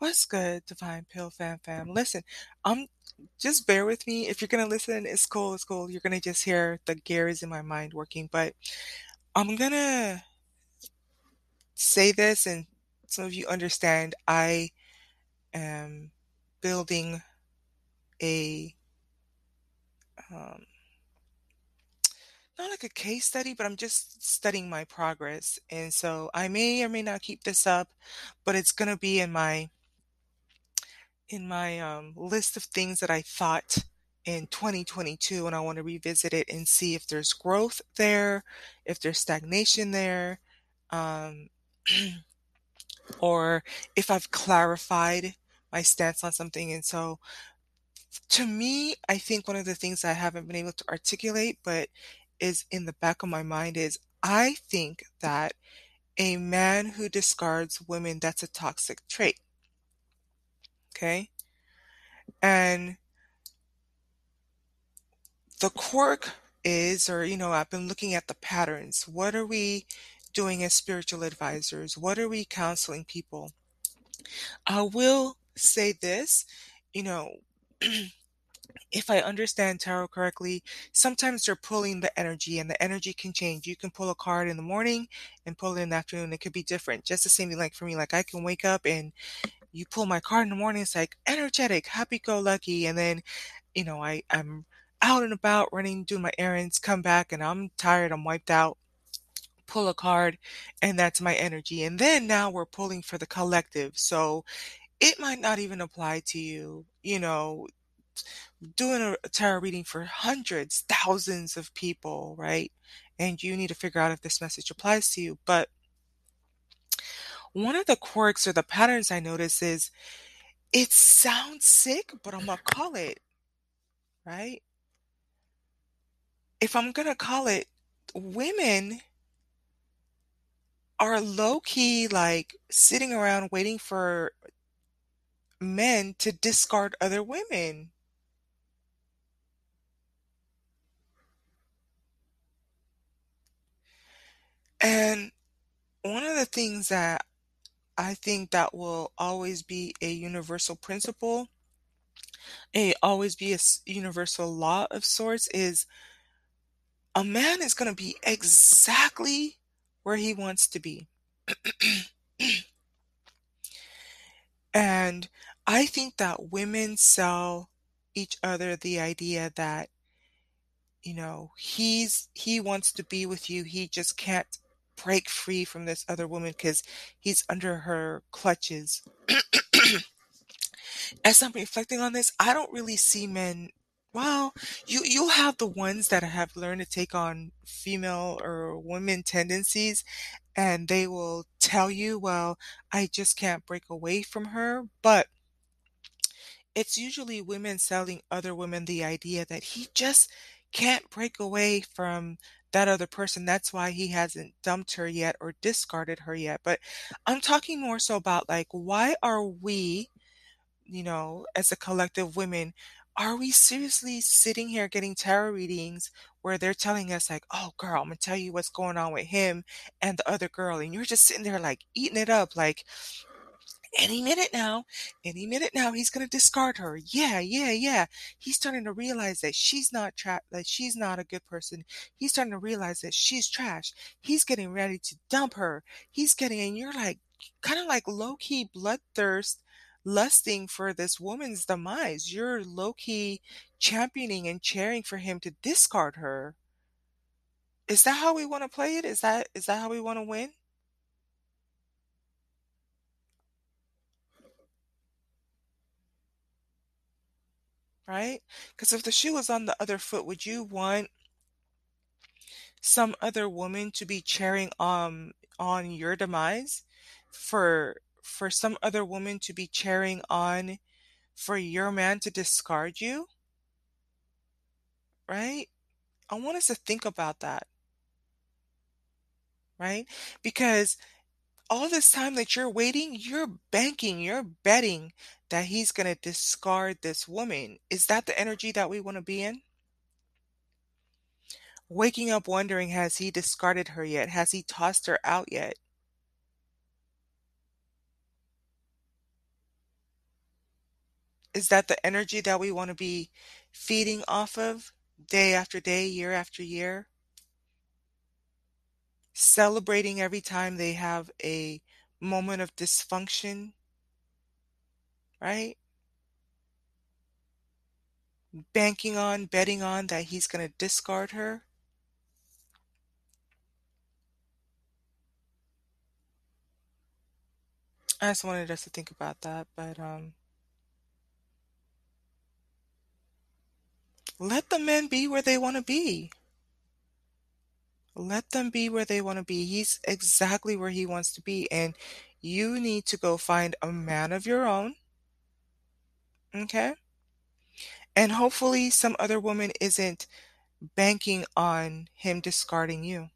What's good, Divine Pill Fam Fam? Listen, um, just bear with me. If you're gonna listen, it's cool, it's cool. You're gonna just hear the gears in my mind working, but I'm gonna say this, and some of you understand. I am building a um, not like a case study, but I'm just studying my progress, and so I may or may not keep this up, but it's gonna be in my in my um, list of things that I thought in 2022, and I want to revisit it and see if there's growth there, if there's stagnation there, um, or if I've clarified my stance on something. And so, to me, I think one of the things I haven't been able to articulate, but is in the back of my mind, is I think that a man who discards women, that's a toxic trait. Okay. And the quirk is, or, you know, I've been looking at the patterns. What are we doing as spiritual advisors? What are we counseling people? I will say this, you know, if I understand tarot correctly, sometimes they're pulling the energy and the energy can change. You can pull a card in the morning and pull it in the afternoon. It could be different. Just the same thing like for me, like I can wake up and you pull my card in the morning, it's like energetic, happy go lucky. And then, you know, I, I'm out and about running, doing my errands, come back and I'm tired, I'm wiped out, pull a card, and that's my energy. And then now we're pulling for the collective. So it might not even apply to you, you know, doing a tarot reading for hundreds, thousands of people, right? And you need to figure out if this message applies to you. But one of the quirks or the patterns I notice is it sounds sick, but I'm gonna call it, right? If I'm gonna call it, women are low key like sitting around waiting for men to discard other women. And one of the things that I think that will always be a universal principle, a always be a universal law of sorts is a man is going to be exactly where he wants to be. and I think that women sell each other the idea that you know he's he wants to be with you he just can't break free from this other woman because he's under her clutches. As I'm reflecting on this, I don't really see men. Well, you you have the ones that have learned to take on female or women tendencies, and they will tell you, "Well, I just can't break away from her." But it's usually women selling other women the idea that he just can't break away from that other person. That's why he hasn't dumped her yet or discarded her yet. But I'm talking more so about like, why are we, you know, as a collective women, are we seriously sitting here getting tarot readings where they're telling us like, oh girl, I'm gonna tell you what's going on with him and the other girl, and you're just sitting there like eating it up, like any minute now, any minute now, he's going to discard her. Yeah, yeah, yeah. He's starting to realize that she's not tra- that she's not a good person. He's starting to realize that she's trash. He's getting ready to dump her. He's getting, and you're like, kind of like low key bloodthirst, lusting for this woman's demise. You're low key championing and cheering for him to discard her. Is that how we want to play it? Is that is that how we want to win? Right? Because if the shoe was on the other foot, would you want some other woman to be cheering um on your demise for for some other woman to be cheering on for your man to discard you? Right? I want us to think about that. Right? Because all this time that you're waiting, you're banking, you're betting that he's going to discard this woman. Is that the energy that we want to be in? Waking up wondering, has he discarded her yet? Has he tossed her out yet? Is that the energy that we want to be feeding off of day after day, year after year? Celebrating every time they have a moment of dysfunction, right? Banking on, betting on that he's going to discard her. I just wanted us to think about that, but um let the men be where they want to be. Let them be where they want to be. He's exactly where he wants to be, and you need to go find a man of your own. Okay? And hopefully some other woman isn't banking on him discarding you.